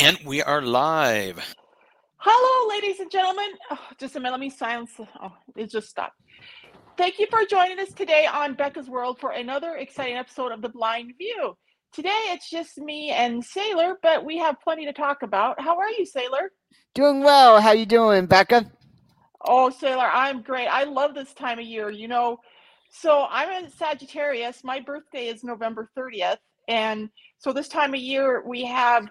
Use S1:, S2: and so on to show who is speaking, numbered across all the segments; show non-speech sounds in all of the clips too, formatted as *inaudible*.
S1: And we are live.
S2: Hello, ladies and gentlemen. Oh, just a minute, let me silence. Oh, it just stopped. Thank you for joining us today on Becca's World for another exciting episode of The Blind View. Today it's just me and Saylor, but we have plenty to talk about. How are you, Saylor?
S3: Doing well. How are you doing, Becca?
S2: Oh, Saylor, I'm great. I love this time of year. You know, so I'm a Sagittarius. My birthday is November 30th. And so this time of year we have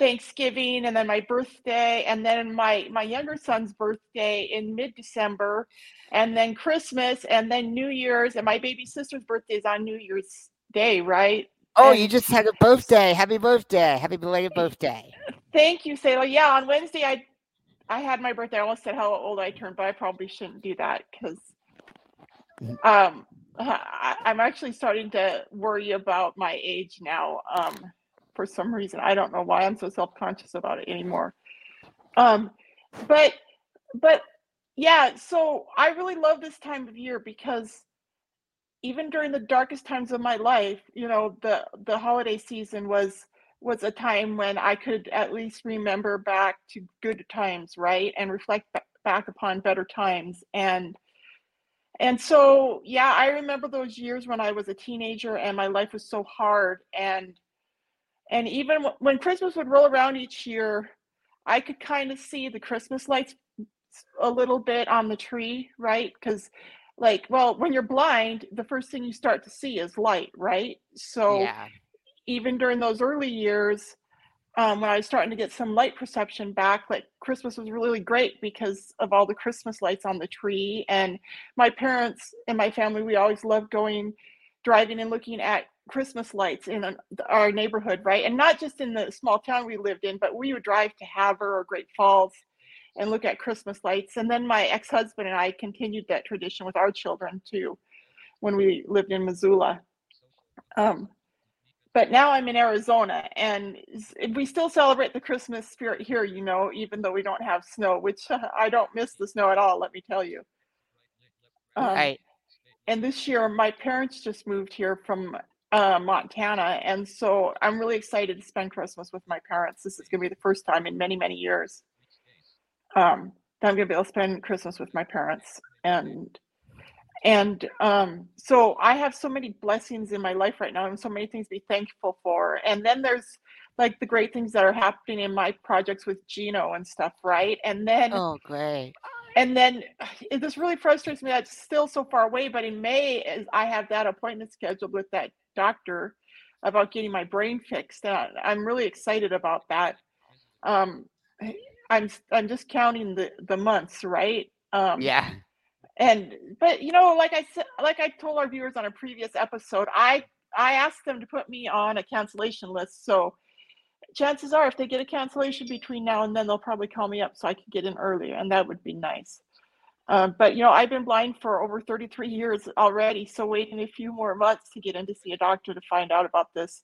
S2: Thanksgiving and then my birthday and then my my younger son's birthday in mid-December and then Christmas and then New Year's and my baby sister's birthday is on New Year's Day, right?
S3: Oh,
S2: And
S3: you just had a birthday. Happy birthday. Happy belated birthday.
S2: thank you, Saylor. Yeah, on Wednesday I I had my birthday. I almost said how old I turned, but I probably shouldn't do that because um *laughs* I, I'm actually starting to worry about my age now. Um for some reason. I don't know why I'm so self-conscious about it anymore. Um but but yeah, so I really love this time of year because even during the darkest times of my life, you know, the the holiday season was was a time when I could at least remember back to good times, right? And reflect ba- back upon better times and and so yeah, I remember those years when I was a teenager and my life was so hard and and even wh- when Christmas would roll around each year, I could kind of see the Christmas lights a little bit on the tree, right? Because, like, well, when you're blind, the first thing you start to see is light, right? So
S3: Yeah.
S2: even during those early years, um, when I was starting to get some light perception back, like Christmas was really great because of all the Christmas lights on the tree. And my parents and my family, we always loved going, driving and looking at Christmas lights in our neighborhood, right? And not just in the small town we lived in, but we would drive to Havre or Great Falls and look at Christmas lights. And then my ex-husband and I continued that tradition with our children too, when we lived in Missoula. Um, but now I'm in Arizona, and we still celebrate the Christmas spirit here, you know, even though we don't have snow, which *laughs* I don't miss the snow at all, let me tell you. Um,
S3: Right.
S2: And this year, my parents just moved here from uh, Montana, and so I'm really excited to spend Christmas with my parents. This is going to be the first time in many, many years um, that I'm going to be able to spend Christmas with my parents, and and um, so I have so many blessings in my life right now, and so many things to be thankful for. And then there's like the great things that are happening in my projects with Gino and stuff, right? And then
S3: Oh, great.
S2: And then *sighs* this really frustrates me That's still so far away. But in May, is I have that appointment scheduled with that doctor about getting my brain fixed. And I'm really excited about that. Um, *sighs* I'm I'm just counting the the months, right? Um,
S3: Yeah.
S2: and but you know, like I said, like I told our viewers on a previous episode, I I asked them to put me on a cancellation list. So chances are, if they get a cancellation between now and then, they'll probably call me up so I can get in earlier, and that would be nice. Um, but you know, I've been blind for over 33 years already, so waiting a few more months to get in to see a doctor to find out about this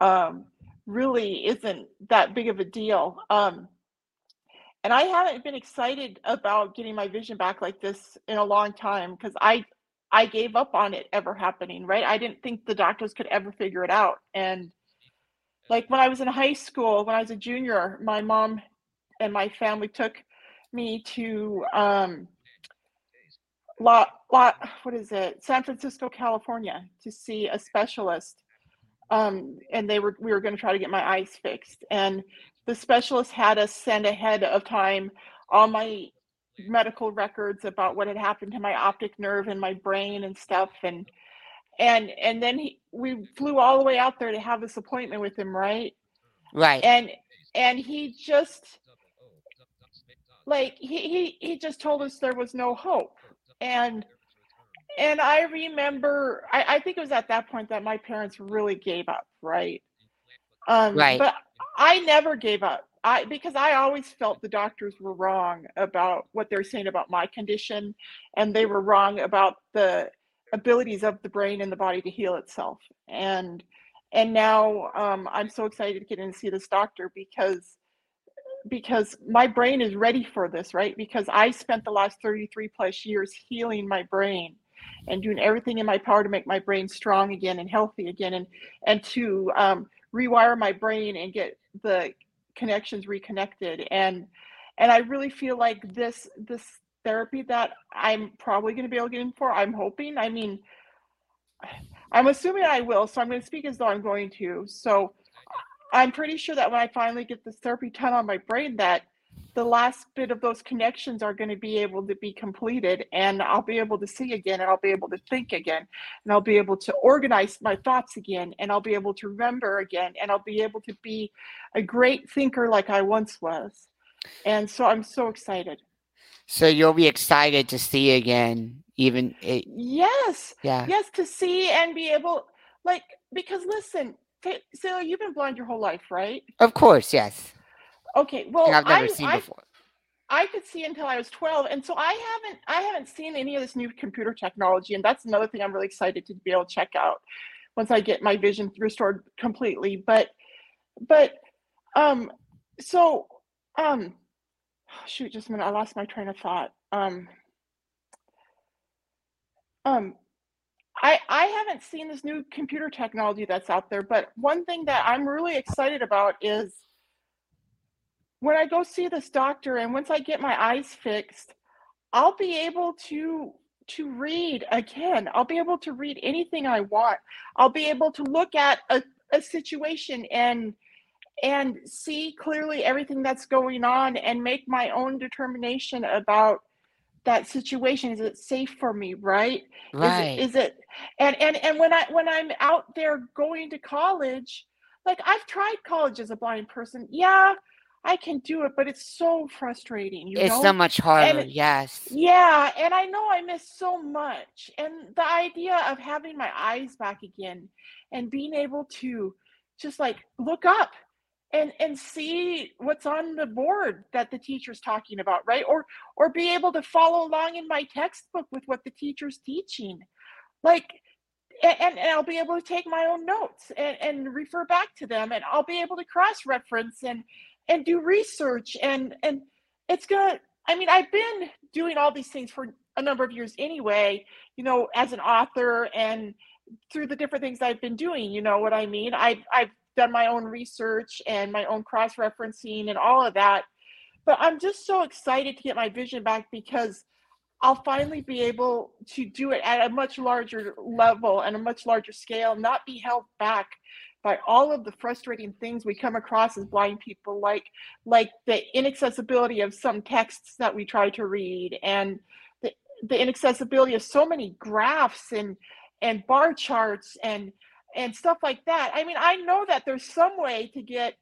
S2: um, really isn't that big of a deal. Um, and I haven't been excited about getting my vision back like this in a long time because I I gave up on it ever happening, right? I didn't think the doctors could ever figure it out. And like when I was in high school, when I was a junior, my mom and my family took me to um La, La, what is it? San Francisco, California to see a specialist. Um, and they were we were going to try to get my eyes fixed. And the specialist had us send ahead of time all my medical records about what had happened to my optic nerve and my brain and stuff. And and and then he, we flew all the way out there to have this appointment with him, right?
S3: Right.
S2: And and he just like he he, he just told us there was no hope. And and I remember I, I think it was at that point that my parents really gave up, right? Um,
S3: Right.
S2: but I never gave up. I because I always felt the doctors were wrong about what they're saying about my condition, and they were wrong about the abilities of the brain and the body to heal itself. And and now um, I'm so excited to get in and see this doctor because because my brain is ready for this, right? Because I spent the last 33 plus years healing my brain and doing everything in my power to make my brain strong again and healthy again and and to um, rewire my brain and get the connections reconnected and and I really feel like this this therapy that I'm probably going to be able to get in for. I'm hoping. I mean, I'm assuming I will, so I'm going to speak as though I'm going to. So I'm pretty sure that when I finally get this therapy done on my brain, that the last bit of those connections are going to be able to be completed and I'll be able to see again and I'll be able to think again and I'll be able to organize my thoughts again and I'll be able to remember again and I'll be able to be a great thinker like I once was. And so I'm so excited.
S3: So you'll be excited to see again, even it,
S2: Yes.
S3: yeah.
S2: Yes, to see and be able like because listen, so you've been blind your whole life, right?
S3: Of course, yes.
S2: Okay. Well,
S3: and I've never
S2: I,
S3: seen
S2: I,
S3: before.
S2: I could see until I was 12 and so I haven't I haven't seen any of this new computer technology and that's another thing I'm really excited to be able to check out once I get my vision restored completely but but um so um *sighs* shoot just a minute I lost my train of thought um um I I haven't seen this new computer technology that's out there but one thing that I'm really excited about is when I go see this doctor and once I get my eyes fixed, I'll be able to to read again. I'll be able to read anything I want. I'll be able to look at a, a situation and and see clearly everything that's going on and make my own determination about that situation is it safe for me right
S3: Right.
S2: is it, is it and and and when i when i'm out there going to college like i've tried college as a blind person yeah I can do it, but it's so frustrating, you
S3: it's
S2: know?
S3: so much harder,
S2: it-
S3: yes.
S2: Yeah, and I know I miss so much. And the idea of having my eyes back again and being able to just like look up and and see what's on the board that the teacher's talking about, right? Or or be able to follow along in my textbook with what the teacher's teaching. Like and, and I'll be able to take my own notes and, and refer back to them and I'll be able to cross-reference and and do research and and it's gonna I mean, I've been doing all these things for a number of years anyway, you know, as an author and through the different things I've been doing, you know what I mean? I've I've done my own research and my own cross-referencing and all of that. But I'm just so excited to get my vision back because I'll finally be able to do it at a much larger level and a much larger scale, not be held back by all of the frustrating things we come across as blind people, like like the inaccessibility of some texts that we try to read and the, the inaccessibility of so many graphs and and bar charts and and stuff like that. I mean, I know that there's some way to get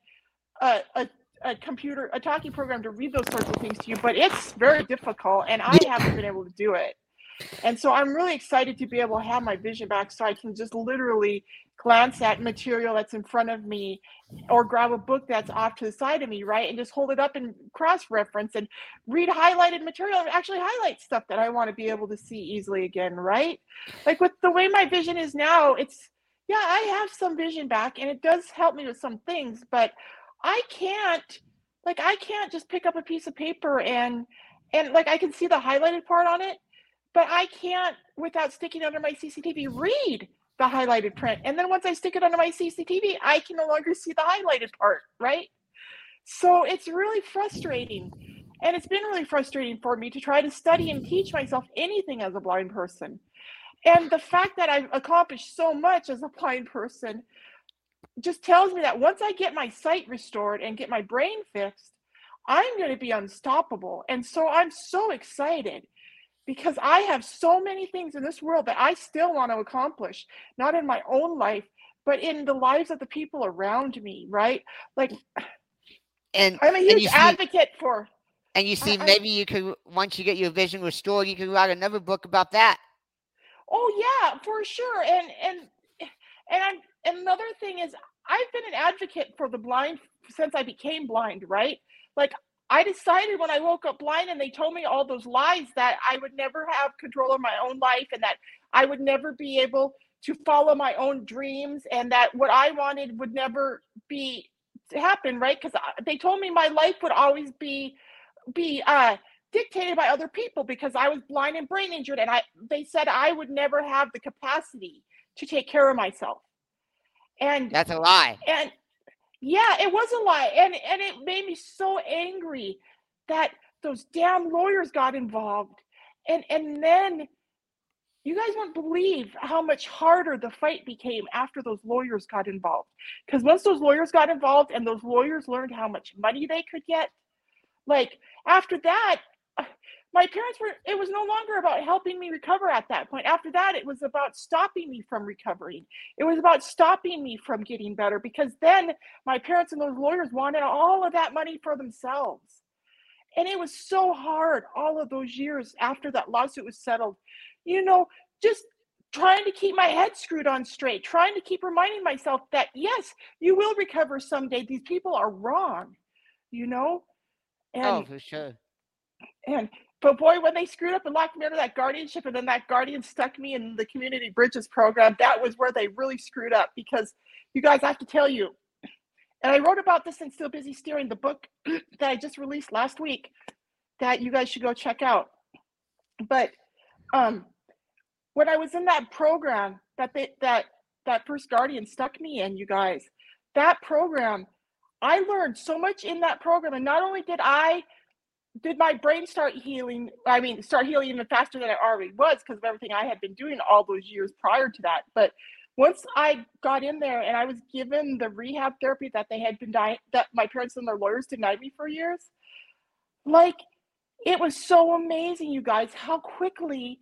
S2: a, a a computer a talking program to read those sorts of things to you, but it's very difficult and I haven't been able to do it. And so I'm really excited to be able to have my vision back so I can just literally glance at material that's in front of me or grab a book that's off to the side of me, right? And just hold it up and cross reference and read highlighted material and actually highlight stuff that I want to be able to see easily again, right? Like with the way my vision is now, it's yeah, I have some vision back and it does help me with some things, but I can't like I can't just pick up a piece of paper and and like I can see the highlighted part on it, but I can't without sticking under my CCTV read the highlighted print. And then once I stick it under my CCTV, I can no longer see the highlighted part, right? So it's really frustrating. And it's been really frustrating for me to try to study and teach myself anything as a blind person. And the fact that I've accomplished so much as a blind person just tells me that once I get my sight restored and get my brain fixed, I'm going to be unstoppable. And so I'm so excited because I have so many things in this world that I still want to accomplish, not in my own life, but in the lives of the people around me, right? Like
S3: And
S2: I'm a huge
S3: see-
S2: advocate for
S3: and you see,
S2: I-
S3: maybe you could once you get your vision restored, you could write another book about that.
S2: Oh yeah, for sure. And and and I'm another thing is I've been an advocate for the blind since I became blind, right? Like I decided when I woke up blind and they told me all those lies that I would never have control of my own life and that I would never be able to follow my own dreams and that what I wanted would never be happen, right? Because they told me my life would always be be uh dictated by other people because I was blind and brain injured and I they said I would never have the capacity to take care of myself. And
S3: That's a lie.
S2: and Yeah, it was a lie. And and it made me so angry that those damn lawyers got involved. And and then you guys won't believe how much harder the fight became after those lawyers got involved. Because once those lawyers got involved and those lawyers learned how much money they could get, like after that, my parents were, it was no longer about helping me recover at that point. After that, it was about stopping me from recovering. It was about stopping me from getting better because then my parents and those lawyers wanted all of that money for themselves. And it was so hard all of those years after that lawsuit was settled, you know, just trying to keep my head screwed on straight, trying to keep reminding myself that, yes, you will recover someday. These people are wrong, you know? And,
S3: oh, for sure.
S2: And but boy, when they screwed up and locked me under that guardianship, and then that guardian stuck me in the community bridges program, that was where they really screwed up. Because you guys, I have to tell you, and I wrote about this in Still Busy Steering, the book *clears throat* that I just released last week, that you guys should go check out. But um, when I was in that program that they, that that first guardian stuck me in, you guys, that program, I learned so much in that program, and not only did I did my brain start healing? I mean, start healing even faster than it already was because of everything I had been doing all those years prior to that. But once I got in there and I was given the rehab therapy that they had been dying, that my parents and their lawyers denied me for years, like it was so amazing, you guys, how quickly,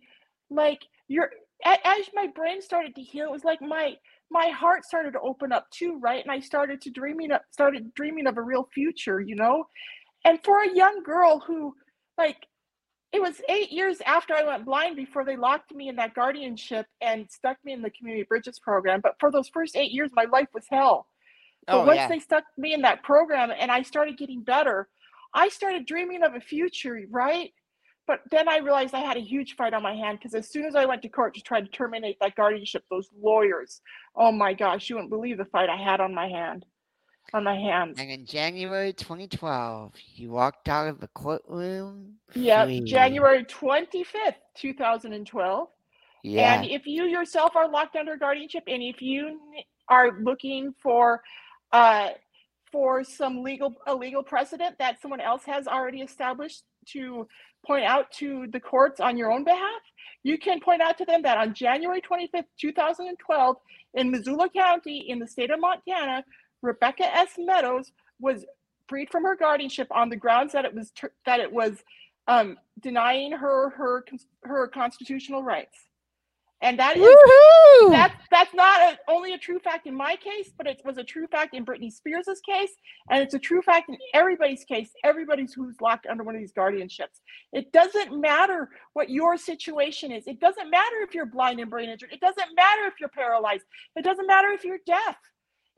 S2: like you're as my brain started to heal, it was like my my heart started to open up too, right? And I started to dreaming up started dreaming of a real future, you know and for a young girl who like it was eight years after I went blind before they locked me in that guardianship and stuck me in the community bridges program. But for those first eight years, my life was hell. But
S3: Oh,
S2: once
S3: yeah.
S2: they stuck me in that program and I started getting better, I started dreaming of a future, right? But then I realized I had a huge fight on my hand because as soon as I went to court to try to terminate that guardianship, those lawyers, oh my gosh, you wouldn't believe the fight I had on my hand, on my hands.
S3: And in January 2012, you walked out of the courtroom.
S2: Yeah. January 25th, 2012.
S3: Yeah.
S2: And if you yourself are locked under guardianship and if you are looking for uh for some legal a legal precedent that someone else has already established to point out to the courts on your own behalf, you can point out to them that on January 25th, 2012, in Missoula County in the state of Montana, Rebecca S. Meadows was freed from her guardianship on the grounds that it was ter- that it was um, denying her her her constitutional rights, and that is that's that's not a, only a true fact in my case, but it was a true fact in Britney Spears' case, and it's a true fact in everybody's case. Everybody's who's locked under one of these guardianships. It doesn't matter what your situation is. It doesn't matter if you're blind and brain injured. It doesn't matter if you're paralyzed. It doesn't matter if you're deaf.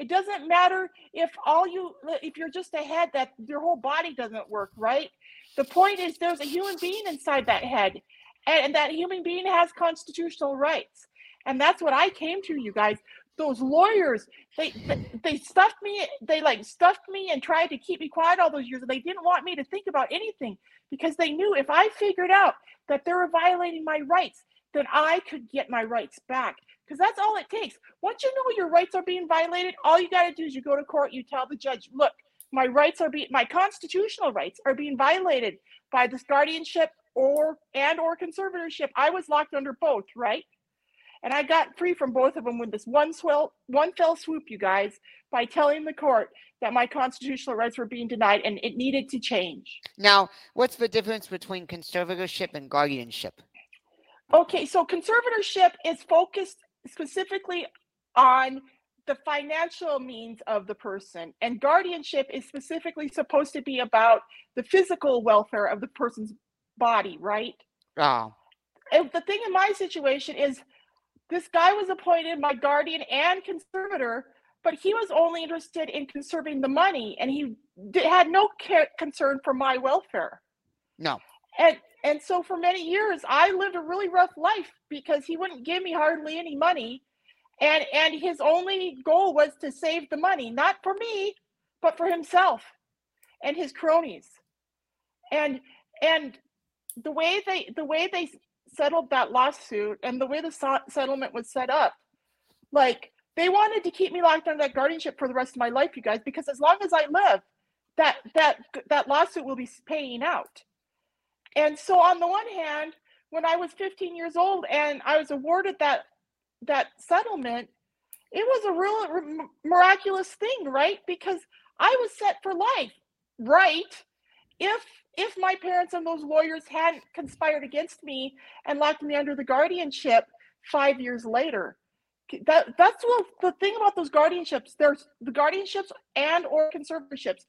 S2: It doesn't matter if all you if you're just a head that your whole body doesn't work right. The point is there's a human being inside that head, and, that human being has constitutional rights. And that's what I came to, you guys. Those lawyers, they, they they stuffed me, they like stuffed me and tried to keep me quiet all those years. And they didn't want me to think about anything because they knew if I figured out that they were violating my rights, then I could get my rights back. Because that's all it takes. Once you know your rights are being violated, all you got to do is you go to court, you tell the judge, look, my rights are being my constitutional rights are being violated by this guardianship or and or conservatorship. I was locked under both, right? And I got free from both of them with this one swell, one fell swoop, you guys, by telling the court that my constitutional rights were being denied and it needed to change.
S3: Now, what's the difference between conservatorship and guardianship?
S2: Okay, so conservatorship is focused specifically on the financial means of the person, and guardianship is specifically supposed to be about the physical welfare of the person's body, right?
S3: Oh,
S2: And the thing in my situation is this guy was appointed my guardian and conservator, but he was only interested in conserving the money and he d- had no care, concern for my welfare.
S3: no.
S2: And and so for many years I lived a really rough life because he wouldn't give me hardly any money and and his only goal was to save the money, not for me, but for himself and his cronies. And and the way they the way they settled that lawsuit and the way the so- settlement was set up like they wanted to keep me locked under that guardianship for the rest of my life, you guys, because as long as I live, that that that lawsuit will be paying out. And so on the one hand, when I was 15 years old and I was awarded that that settlement, it was a real miraculous thing, right? Because I was set for life, right? If if my parents and those lawyers hadn't conspired against me and locked me under the guardianship five years later. That that's what the thing about those guardianships. There's the guardianships and or conservatorships.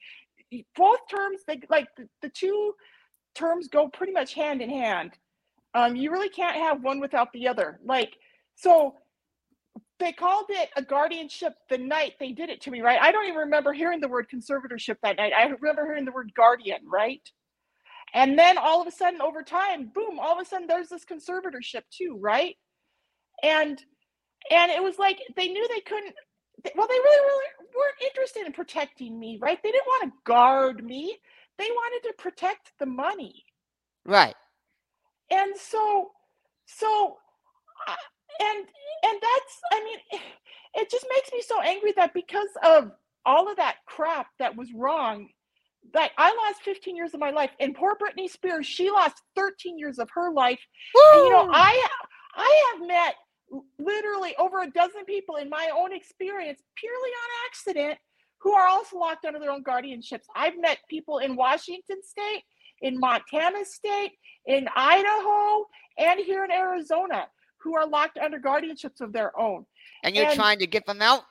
S2: Both terms, they like the, the two terms go pretty much hand in hand. Um, you really can't have one without the other. Like so, they called it a guardianship the night they did it to me, right? I don't even remember hearing the word conservatorship that night. I remember hearing the word guardian, right? And then all of a sudden, over time, boom, all of a sudden there's this conservatorship too, right? And and it was like they knew they couldn't well, they really, really weren't interested in protecting me, right? They didn't want to guard me. They wanted to protect the money.
S3: Right.
S2: And so so uh, and and that's i mean *sighs* it just makes me so angry that because of all of that crap that was wrong that i lost 15 years of my life and poor britney spears she lost 13 years of her life and, you know i i have met literally over a dozen people in my own experience purely on accident who are also locked under their own guardianships i've met people in washington state in montana state in idaho and here in arizona who are locked under guardianships of their own.
S3: And you're and, trying to get them out?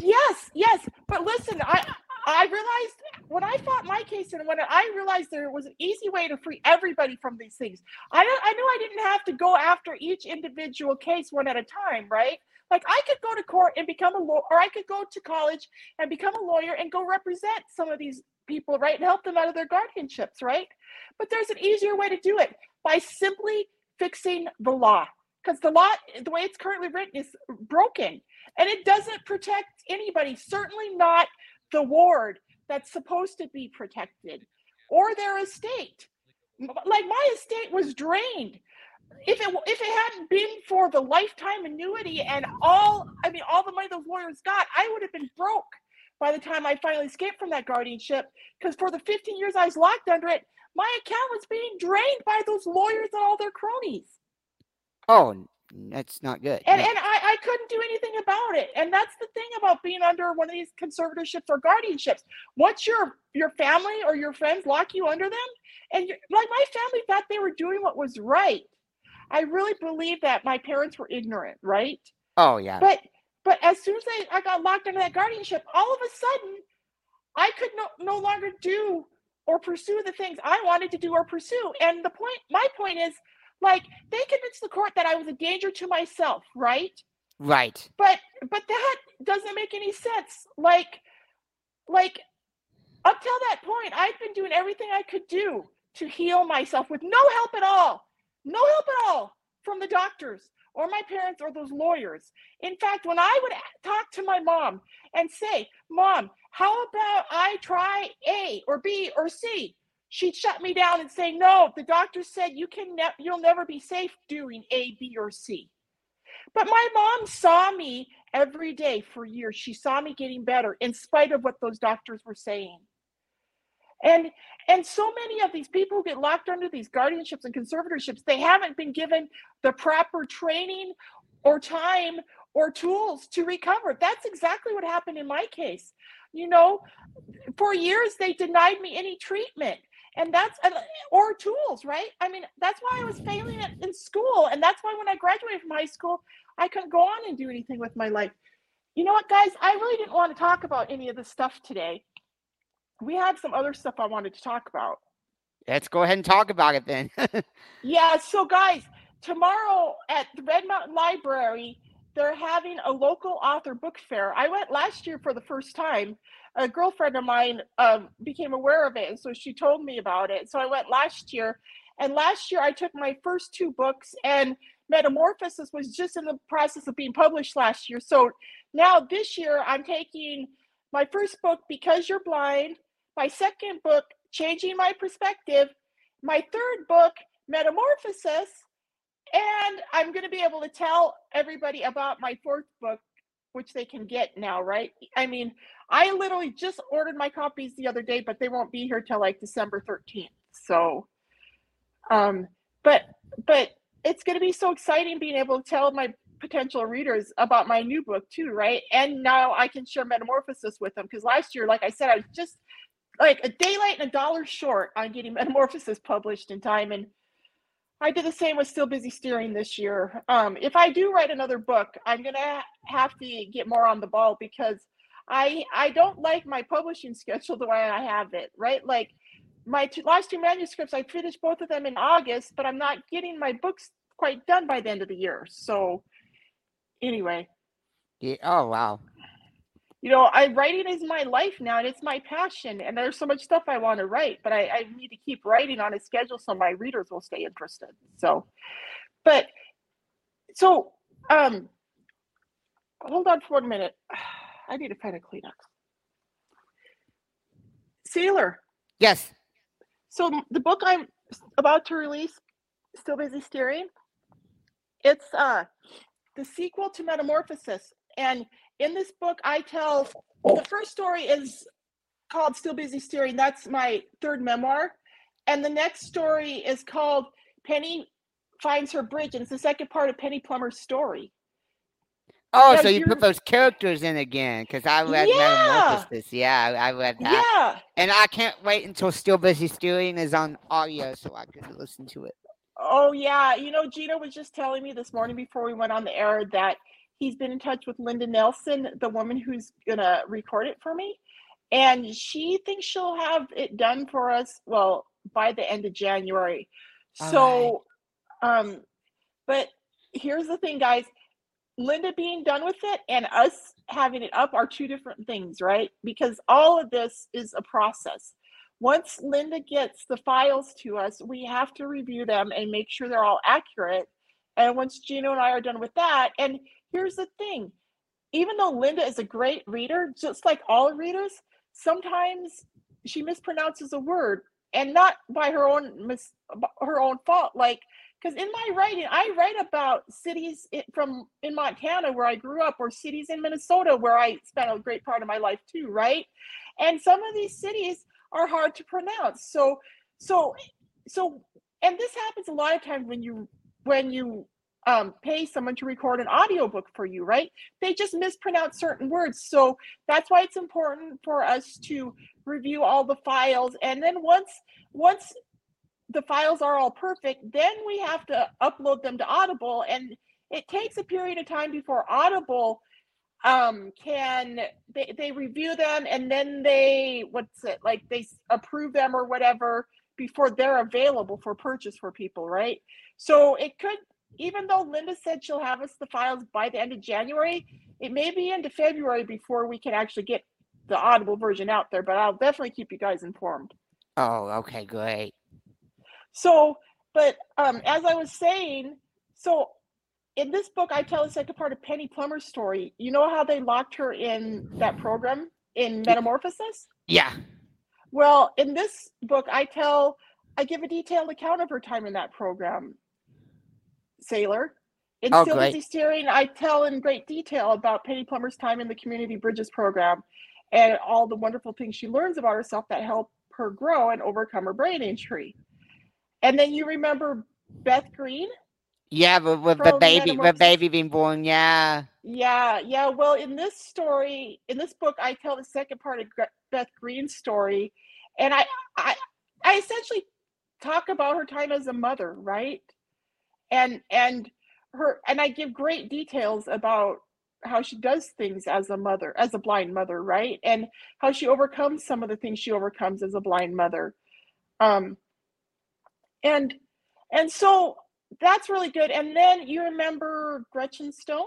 S2: Yes, yes. But listen, I I realized when I fought my case and when I realized there was an easy way to free everybody from these things. I I knew I didn't have to go after each individual case one at a time, right? Like I could go to court and become a lawyer, or I could go to college and become a lawyer and go represent some of these people, right? And help them out of their guardianships, right? But there's an easier way to do it by simply fixing the law because the law, the way it's currently written, is broken and it doesn't protect anybody, certainly not the ward that's supposed to be protected or their estate. Like my estate was drained. If it if it hadn't been for the lifetime annuity and all, I mean, all the money those lawyers got, I would have been broke by the time I finally escaped from that guardianship. Because for the 15 years I was locked under it, my account was being drained by those lawyers and all their cronies.
S3: Oh, that's not good.
S2: And and I, I couldn't do anything about it. And that's the thing about being under one of these conservatorships or guardianships. Once your your family or your friends lock you under them, and like my family thought they were doing what was right. I really believe that my parents were ignorant, right?
S3: Oh yeah.
S2: But but as soon as I, I got locked under that guardianship, all of a sudden I could no, no longer do or pursue the things I wanted to do or pursue. And the point, my point is, like they convinced the court that I was a danger to myself, right?
S3: Right.
S2: But but that doesn't make any sense. Like like up till that point, I've been doing everything I could do to heal myself with no help at all. No help at all from the doctors or my parents or those lawyers. In fact, when I would talk to my mom and say, Mom, how about I try A or B or C? she'd shut me down and say, "No, the doctor said you can ne- you'll never be safe doing A, B, or C." But my mom saw me every day for years. She saw me getting better in spite of what those doctors were saying. And and so many of these people who get locked under these guardianships and conservatorships, they haven't been given the proper training or time or tools to recover. That's exactly what happened in my case. You know, for years they denied me any treatment and that's or tools right? I mean that's why i was failing it in school and that's why when i graduated from high school i couldn't go on and do anything with my life. You know what guys? I really didn't want to talk about any of this stuff today we had some other stuff i wanted to talk about
S3: let's go ahead and talk about it then *laughs*
S2: yeah so guys tomorrow at the red mountain library they're having a local author book fair i went last year for the first time a girlfriend of mine um, became aware of it, and so she told me about it. So I went last year, and last year I took my first two books, and Metamorphosis was just in the process of being published last year. So now this year I'm taking my first book, Because You're Blind, my second book, Changing My Perspective, my third book, Metamorphosis, and I'm going to be able to tell everybody about my fourth book, which they can get now, right? I mean, I literally just ordered my copies the other day, but they won't be here till like December 13th. So, um, but but it's going to be so exciting being able to tell my potential readers about my new book too, right? And now I can share Metamorphosis with them because last year, like I said, I just like a daylight and a dollar short on getting *laughs* Metamorphosis published in time, and I did the same with Still Busy Steering this year. Um, if I do write another book, I'm gonna have to get more on the ball because I I don't like my publishing *laughs* schedule the way I have it, right? Like my two, last two manuscripts, I finished both of them in August, but I'm not getting my books quite done by the end of the year. So anyway,
S3: Yeah. Oh wow.
S2: You know, I writing is my life now and it's my passion. And there's so much stuff I want to write, but I, I need to keep writing on a schedule so my readers will stay interested. So, but so um hold on for one minute. *sighs* I need to find a Kleenex. Saylor.
S3: Yes.
S2: So the book I'm about to release, Still Busy Steering, it's uh the sequel to Metamorphosis. And in this book, I tell the first story is called Still Busy Steering. That's my third memoir. And the next story is called Penny Finds Her Bridge. And it's the second part of Penny Plummer's story.
S3: Oh,
S2: Yeah,
S3: so you put those characters in again? Because I read
S2: Yeah.
S3: Metamorphosis. Yeah, I, I read that.
S2: Yeah.
S3: And I can't wait until Still Busy Steering is on audio so I can listen to it.
S2: Oh yeah, you know, Gino was just telling me this morning before we went on the air that he's been in touch with Linda Nelson, the woman who's gonna record it for me, and she thinks she'll have it done for us. Well, by the end of January.
S3: All
S2: So, um, but here's the thing, guys. Linda being done with it and us having it up are two different things, right? Because all of this is a process once Linda gets the files to us, we have to review them and make sure they're all accurate. And once Gino and I are done with that, and here's the thing. Even though Linda is a great reader, just like all readers, sometimes she mispronounces a word and not by her own mis- her own fault like because in my writing i write about cities from in montana where i grew up or cities in minnesota where i spent a great part of my life too right? And some of these cities are hard to pronounce. So so so and this happens a lot of times when you when you um, pay someone to record an audiobook for you right? They just mispronounce certain words. So that's why it's important for us to review all the files. And then once once the files are all perfect then we have to upload them to audible. And it takes a period of time before audible um can they, they review them and then they what's it like they approve them or whatever before they're available for purchase for people right? So it could even though linda said she'll have us the files by the end of january it may be into february before we can actually get the audible version out there but i'll definitely keep you guys informed
S3: Oh, okay, great.
S2: so, but um, as I was saying, so in this book, I tell the second part of Penny Plummer's story. You know how they locked her in that program in Metamorphosis?
S3: Yeah.
S2: Well, in this book, I tell, I give a detailed account of her time in that program, Saylor. In
S3: Oh,
S2: Still
S3: great.
S2: Busy Steering, I tell in great detail about Penny Plummer's time in the Community Bridges program and all the wonderful things she learns about herself that help her grow and overcome her brain injury. And then you remember Beth Green?
S3: Yeah, with, with the baby, the baby being born. Yeah.
S2: Yeah, yeah. Well, in this story, in this book, I tell the second part of Beth Green's story, and I, I, I essentially talk about her time as a mother, right? And and her, and I give great details about how she does things as a mother, as a blind mother, right? And how she overcomes some of the things she overcomes as a blind mother. Um, and and so that's really good. And then you remember Gretchen Stone?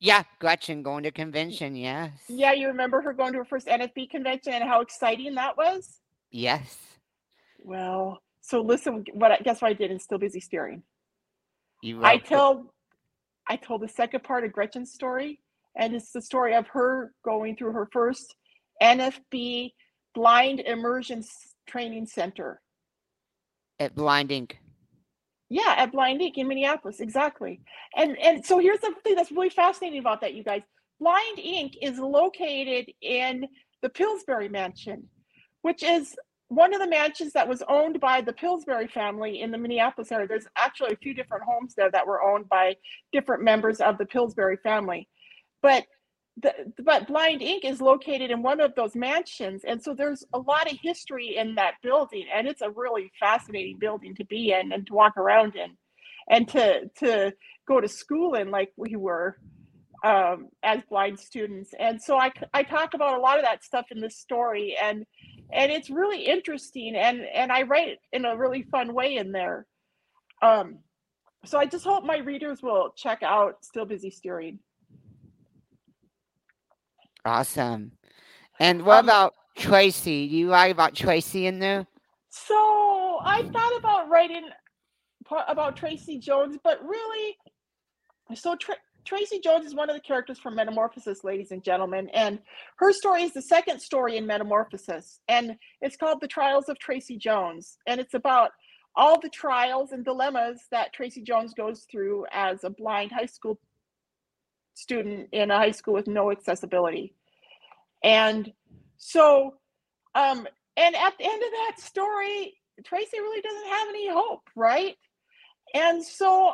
S3: Yeah, Gretchen going to convention. Yes.
S2: Yeah, you remember her going to her first NFB convention and how exciting that was?
S3: Yes.
S2: Well, so listen what I guess what I did in Still Busy Steering. I tell I told the second part of Gretchen's story, and it's the story of her going through her first NFB blind immersion training center.
S3: at Blind Blinding.
S2: Yeah, at Blind Inc. in Minneapolis, exactly. And and so here's the thing that's really fascinating about that, you guys. Blind Inc. is located in the Pillsbury Mansion, which is one of the mansions that was owned by the Pillsbury family in the Minneapolis area. There's actually a few different homes there that were owned by different members of the Pillsbury family. But the, but Blind Inc. is located in one of those mansions, and so there's a lot of history in that building, and it's a really fascinating building to be in and to walk around in, and to to go to school in like we were um, as blind students. And so I I talk about a lot of that stuff in this story, and and it's really interesting, and and I write it in a really fun way in there. Um, so I just hope my readers will check out Still Busy Steering.
S3: Awesome. And what
S2: Um,
S3: about Tracy? Do you write about Tracy in there?
S2: So I thought about writing about Tracy Jones, but really, so Tra- Tracy Jones is one of the characters from Metamorphosis, ladies and gentlemen, and her story is the second story in Metamorphosis, and it's called The Trials of Tracy Jones, and it's about all the trials and dilemmas that Tracy Jones goes through as a blind high school student in a high school with no accessibility. And so, um, and at the end of that story, Tracy really doesn't have any hope, right? And so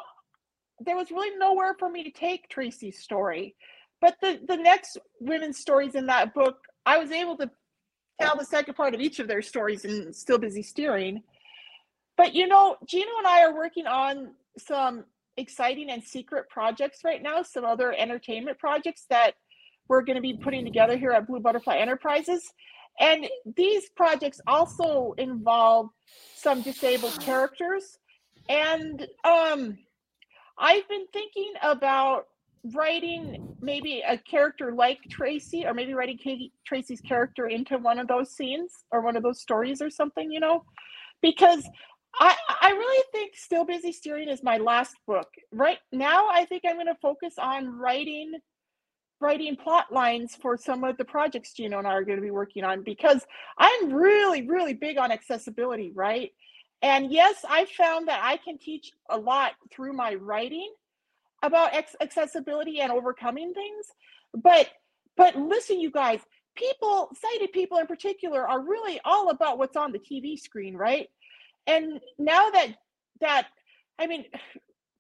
S2: there was really nowhere for me to take Tracy's story. But the, the next women's stories in that book, I was able to tell the second part of each of their stories and Still Busy Steering. But you know, Gino and I are working on some exciting and secret projects right now, some other entertainment projects that we're going to be putting together here at Blue Butterfly Enterprises. And these projects also involve some disabled characters. And um, I've been thinking about writing maybe a character like Tracy, or maybe writing Katie, Tracy's character into one of those scenes or one of those stories or something, you know, because I, I really think Still Busy Steering is my last book. Right now, I think I'm going to focus on writing writing plot lines for some of the projects Gino and I are going to be working on because I'm really, really big on accessibility, right? And yes, I found that I can teach a lot through my writing about ex- accessibility and overcoming things. But but listen, you guys, people, sighted people in particular, are really all about what's on the TV screen, right? And now that that I mean,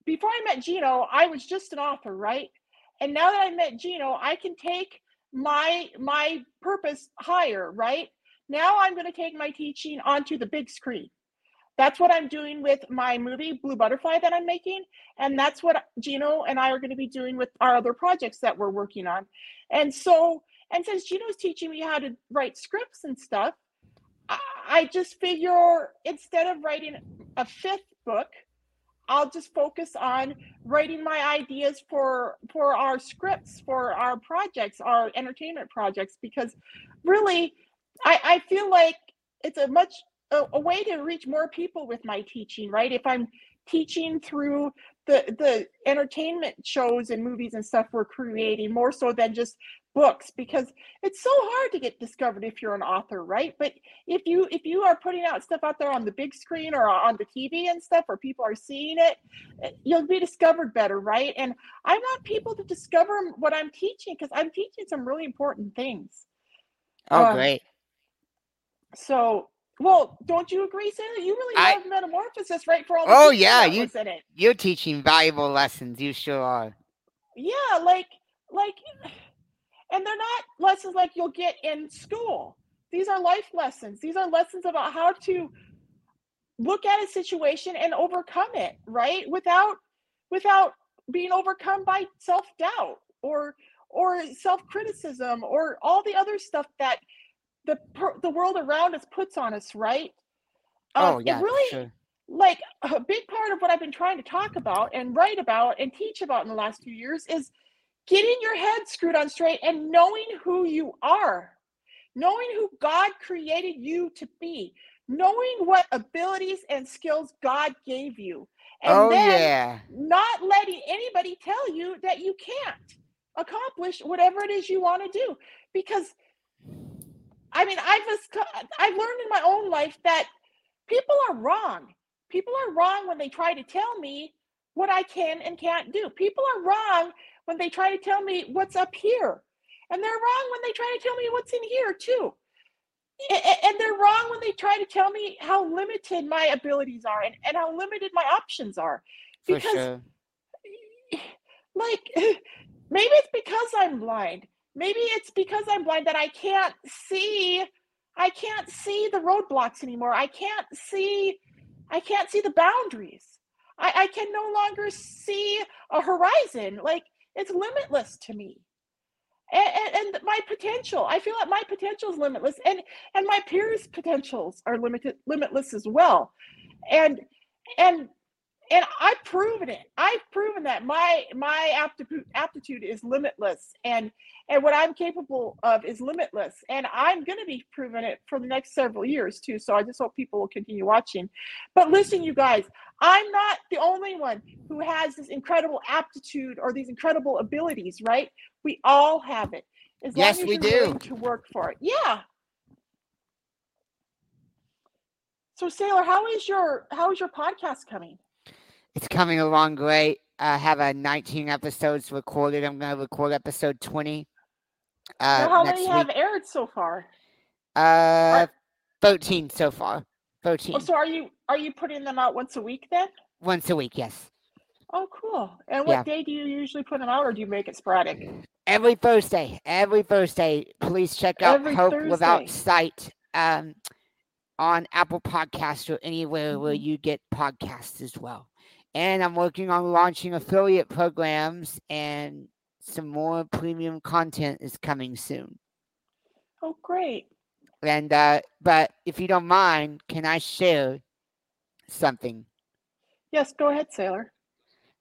S2: before I met Gino, I was just an author, right? And now that I met Gino, I can take my my purpose higher, right? Now I'm going to take my teaching onto the big screen. That's what I'm doing with my movie Blue Butterfly that I'm making, and that's what Gino and I are going to be doing with our other projects that we're working on. And so, and since Gino's teaching me how to write scripts and stuff, I, I just figure instead of writing a fifth book, I'll just focus on writing my ideas for for our scripts, for our projects, our entertainment projects, because really, I, I feel like it's a much a, a way to reach more people with my teaching, right? If I'm teaching through the the entertainment shows and movies and stuff we're creating more so than just books because it's so hard to get discovered if you're an author right but if you if you are putting out stuff out there on the big screen or on the tv and stuff where people are seeing it eh, you'll be discovered better right and i want people to discover what i'm teaching because i'm teaching some really important things
S3: Oh,
S2: um,
S3: great.
S2: so well don't you agree sarah you really
S3: I-
S2: love metamorphosis right for all the
S3: Oh, yeah, you-
S2: was in it
S3: You're teaching valuable lessons. You sure are.
S2: yeah like like and they're not lessons like you'll get in school these are life lessons these are lessons about how to look at a situation and overcome it right without without being overcome by self-doubt or or self-criticism or all the other stuff that the the world around us puts on us right Um,
S3: oh, yeah,
S2: really
S3: sure.
S2: like a big part of what I've been trying to talk about and write about and teach about in the last few years is getting your head screwed on straight and knowing who you are, knowing who God created you to be, knowing what abilities and skills God gave you. And
S3: oh,
S2: then
S3: yeah.
S2: not letting anybody tell you that you can't accomplish whatever it is you want to do because i mean i've just- i've learned in my own life that people are wrong people are wrong when they try to tell me what i can and can't do people are wrong when they try to tell me what's up here. And they're wrong when they try to tell me what's in here, too. And they're wrong when they try to tell me how limited my abilities are and, and how limited my options are. Because, sure. like, *laughs* maybe it's because I'm blind. Maybe it's because I'm blind that I can't see. I can't see the roadblocks anymore. I can't see. I can't see the boundaries. I, I can no longer see a horizon. Like it's limitless to me and, and, my potential i feel like my potential is limitless and and my peers potentials are limited limitless as well and and and i've proven it i've proven that my my aptitude aptitude is limitless and and what i'm capable of is limitless and i'm going to be proving it for the next several years too so i just hope people will continue watching but listen you guys i'm not the only one who has this incredible aptitude or these incredible abilities right we all have it.
S3: As yes, we do.
S2: To work for it. Yeah. So Saylor, how is your how is your podcast coming?
S3: It's coming along great. I have a 19 episodes recorded. I'm going to record episode 20.
S2: Uh, how many week. have aired so far?
S3: Uh, 13 so far. 13.
S2: Oh, so are you are you putting them out once a week then?
S3: Once a week, yes.
S2: Oh, cool. And what yeah. day do you usually put them out, or do you make it sporadic?
S3: Every Thursday. Every Thursday. Please check out Every Hope Thursday. Without Sight um, on Apple Podcasts or anywhere mm-hmm. where you get podcasts as well. And I'm working on launching affiliate programs, and some more premium content is coming soon.
S2: Oh, great.
S3: And uh, but if you don't mind, can I share something?
S2: Yes, go ahead, Saylor.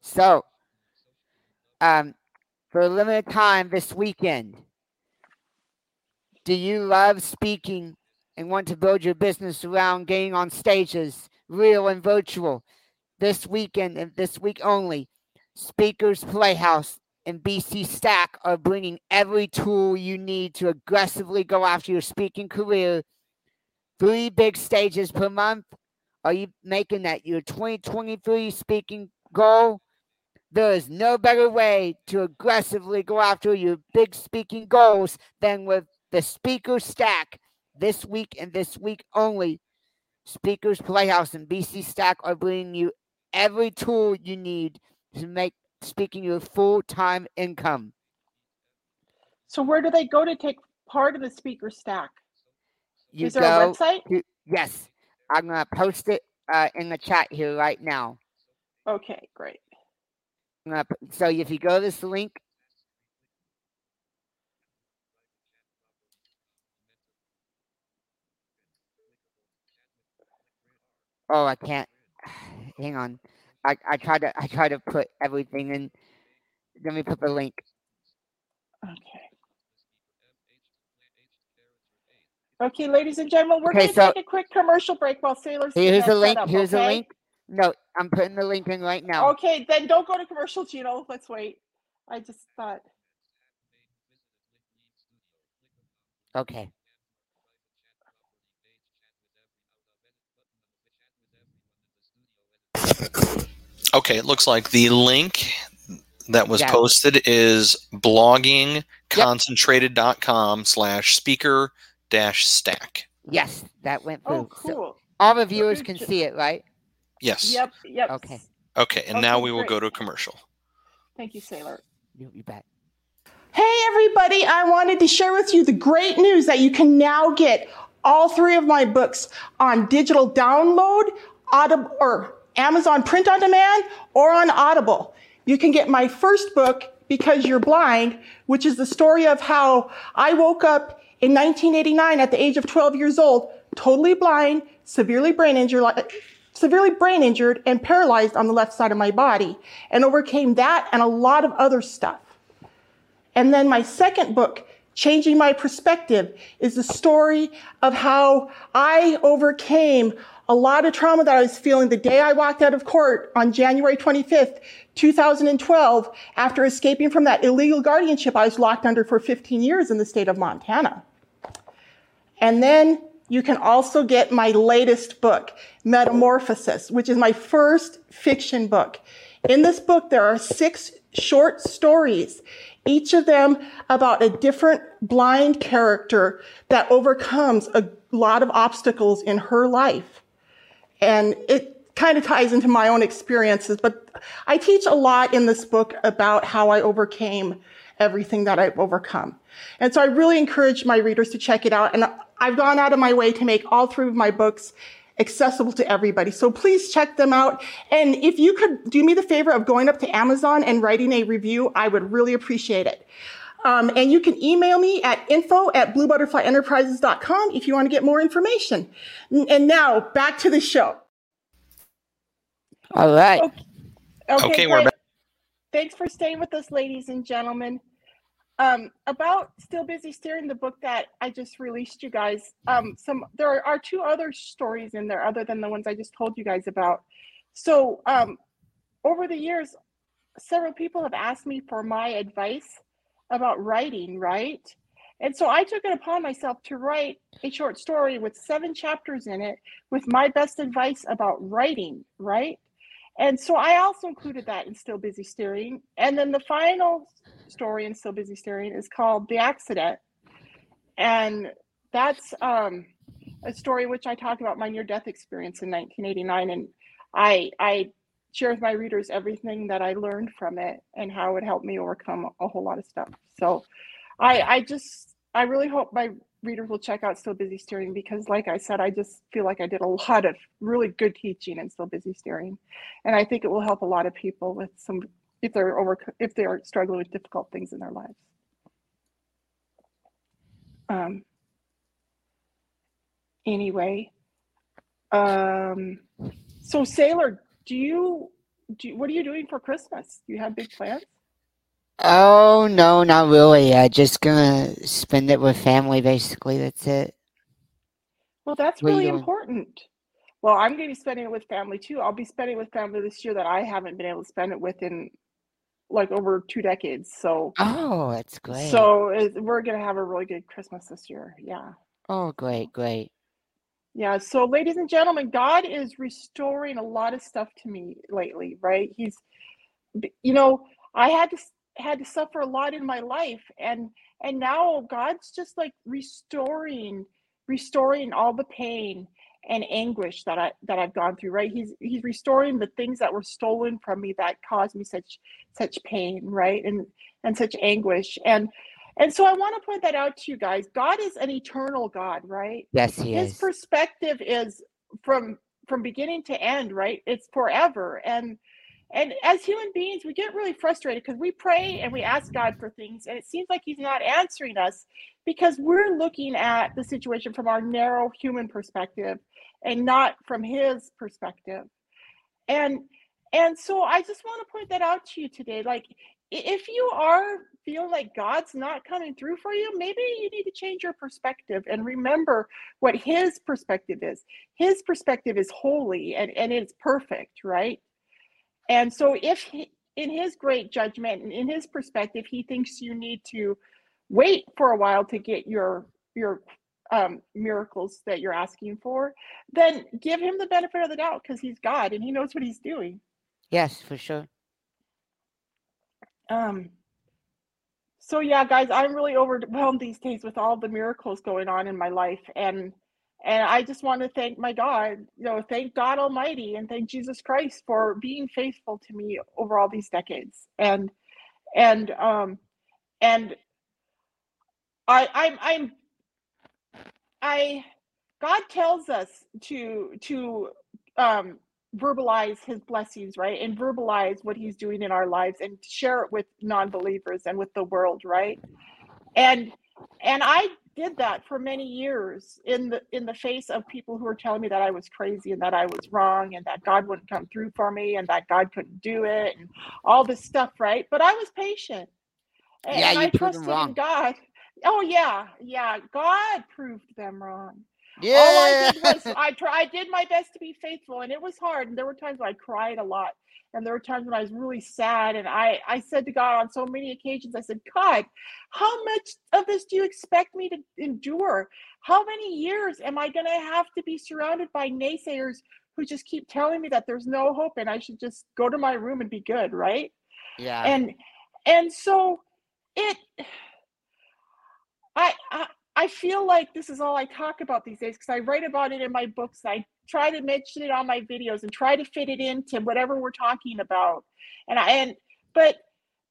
S3: So, um, for a limited time this weekend, do you love speaking and want to build your business around getting on stages, real and virtual? This weekend and this week only, Speakers Playhouse and BC Stack are bringing every tool you need to aggressively go after your speaking career. Three big stages per month. Are you making that your 2023 speaking goal? There is no better way to aggressively go after your big speaking goals than with the Speaker Stack this week and this week only. Speakers Playhouse and BC Stack are bringing you every tool you need to make speaking your full time income.
S2: So, where do they go to take part of the Speaker Stack?
S3: You Is there a website? To, yes, I'm going to post it uh, in the chat here right now.
S2: Okay, great.
S3: So if you go to this link, Oh, I can't. Hang on. I, I try to I try to put everything in. Let me put the link.
S2: Okay. Okay, ladies and gentlemen, we're okay, going to so take a quick commercial break while Saylor's.
S3: Here's the link. Up, here's okay? the link. No, I'm putting the link in right now.
S2: Okay, then don't go to commercial, Gino. Let's wait. I just thought.
S3: Okay.
S1: Okay, it looks like the link that was yeah. posted is bloggingconcentrated.com slash speaker dash stack.
S3: Yes, that went through.
S2: Oh, cool. So
S3: all the viewers can see it, right?
S1: Yes.
S2: Yep. Yep.
S3: Okay.
S1: Okay, and okay, now we will great. go to a commercial.
S2: Thank you, Saylor.
S3: You, you bet.
S2: Hey, everybody. I wanted to share with you the great news that you can now get all three of my books on digital download, Audible, or Amazon print on demand, or on Audible. You can get my first book, Because You're Blind, which is the story of how I woke up in 1989 at the age of 12 years old, totally blind, severely brain injured, severely brain injured and paralyzed on the left side of my body and overcame that and a lot of other stuff. And then my second book, Changing My Perspective, is the story of how I overcame a lot of trauma that I was feeling the day I walked out of court on January 25th, 2012, after escaping from that illegal guardianship I was locked under for 15 years in the state of Montana. And then you can also get my latest book, Metamorphosis, which is my first fiction book. In this book, there are six
S4: short stories, each of them about a different blind character that overcomes a lot of obstacles in her life. And it kind of ties into my own experiences, but I teach a lot in this book about how I overcame everything that I've overcome. And so I really encourage my readers to check it out. And I've gone out of my way to make all three of my books accessible to everybody. So please check them out. And if you could do me the favor of going up to Amazon and writing a review, I would really appreciate it. Um, and you can email me at info at bluebutterflyenterprises.com if you want to get more information. And now back to the show.
S3: All right.
S2: Okay, okay,
S1: Okay, we're
S2: back. Thanks for staying with us, ladies and gentlemen. Um, about Still Busy Steering, the book that I just released, you guys. Um, some there are two other stories in there other than the ones I just told you guys about. So, um, over the years, several people have asked me for my advice about writing, right? And so I took it upon myself to write a short story with seven chapters in it with my best advice about writing, right? And so I also included that in Still Busy Steering. And then the final story in Still Busy Steering is called The Accident. And that's um, a story which I talk about my near death experience in 1989. And I, I share with my readers everything that I learned from it and how it helped me overcome a whole lot of stuff. So I, I just, I really hope my readers will check out Still Busy Steering because, like I said, I just feel like I did a lot of really good teaching in Still Busy Steering, and I think it will help a lot of people with some if they're over if they are struggling with difficult things in their lives. Um. Anyway, um, so Saylor, do you do you, what are you doing for Christmas? Do you have big plans?
S3: Oh no, not really. Uh, just gonna spend it with family. Basically, that's it.
S2: Well, that's
S3: What
S2: really important. Well, I'm going to be spending it with family too. I'll be spending it with family this year that I haven't been able to spend it with in like over two decades. So,
S3: Oh, that's great.
S2: so it, we're going to have a really good Christmas this year. Yeah.
S3: oh, great, great.
S2: Yeah. So, ladies and gentlemen, God is restoring a lot of stuff to me lately, right? He's, you know, I had to had to suffer a lot in my life, and and now God's just like restoring, restoring all the pain and anguish that I that I've gone through, right? He's he's restoring the things that were stolen from me that caused me such such pain, right? And and such anguish. And and so I want to point that out to you guys. God is an eternal God, right?
S3: Yes, he is.
S2: his
S3: is.
S2: perspective is from from beginning to end right it's forever and and as human beings we get really frustrated because we pray and we ask god for things and it seems like he's not answering us because we're looking at the situation from our narrow human perspective and not from his perspective and and so i just want to point that out to you today like if you are feel like god's not coming through for you maybe you need to change your perspective and remember what his perspective is. His perspective is holy and, and it's perfect right? And so if he, in his great judgment and in his perspective he thinks you need to wait for a while to get your your um, miracles that you're asking for then give him the benefit of the doubt because he's god and he knows what he's doing.
S3: Yes, for sure.
S2: Um so yeah guys i'm really overwhelmed these days with all the miracles going on in my life and and i just want to thank my god you know thank god almighty and thank jesus christ for being faithful to me over all these decades and and um and i i'm i'm i god tells us to to um verbalize his blessings right? And verbalize what he's doing in our lives and share it with non-believers and with the world right? And and i did that for many years in the in the face of people who were telling me that i was crazy and that i was wrong and that god wouldn't come through for me and that god couldn't do it and all this stuff right? But i was patient. And,
S3: Yeah, you
S2: i
S3: proved them
S2: trusted
S3: wrong.
S2: in god. Oh yeah. Yeah. God proved them wrong Oh
S3: yeah.
S2: all *laughs* I did was I try, I did my best to be faithful, and it was hard. And there were times when I cried a lot, and there were times when I was really sad. And I I said to God on so many occasions, I said, God, how much of this do you expect me to endure? How many years am I going to have to be surrounded by naysayers who just keep telling me that there's no hope and I should just go to my room and be good, right?
S3: Yeah.
S2: And and so it I, I I feel like this is all I talk about these days because I write about it in my books. I try to mention it on my videos and try to fit it into whatever we're talking about. And I and but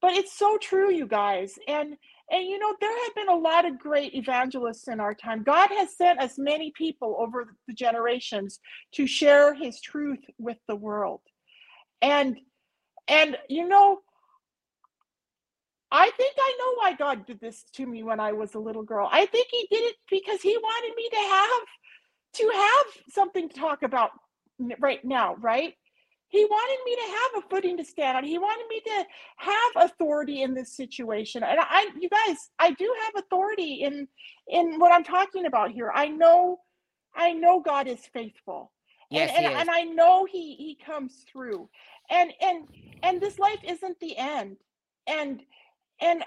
S2: but it's so true, you guys. And and you know, there have been a lot of great evangelists in our time. God has sent us many people over the generations to share his truth with the world. And and you know, I think I know why God did this to me when I was a little girl. I think he did it because he wanted me to have to have something to talk about right now, right? He wanted me to have a footing to stand on. He wanted me to have authority in this situation. And I you guys, I do have authority in in what I'm talking about here. I know I know God is faithful.
S3: Yes,
S2: and, and, and I know he he comes through. And and and this life isn't the end. And and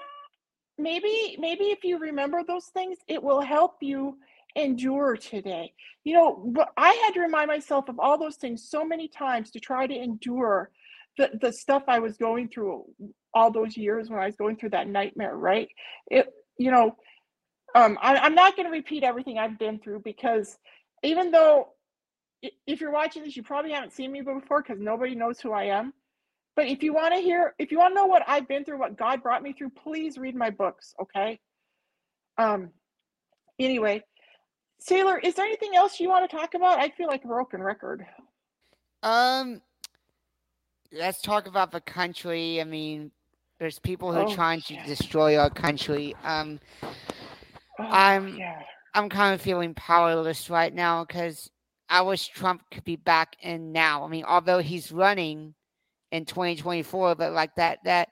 S2: maybe maybe if you remember those things, it will help you endure today. You know, I had to remind myself of all those things so many times to try to endure the, the stuff I was going through all those years when I was going through that nightmare, right? It, you know, um, I, I'm not going to repeat everything I've been through because even though if you're watching this, you probably haven't seen me before because nobody knows who I am. But if you want to hear, if you want to know what I've been through, what God brought me through, please read my books, okay? Um, anyway, Saylor, is there anything else you want to talk about? I feel like a broken record.
S3: Um, let's talk about the country. I mean, there's people who are
S2: Oh,
S3: trying to destroy our country. Um,
S2: Oh,
S3: I'm-
S2: yeah.
S3: I'm kind of feeling powerless right now because I wish Trump could be back in now. I mean, although he's running in 2024, but like that, that,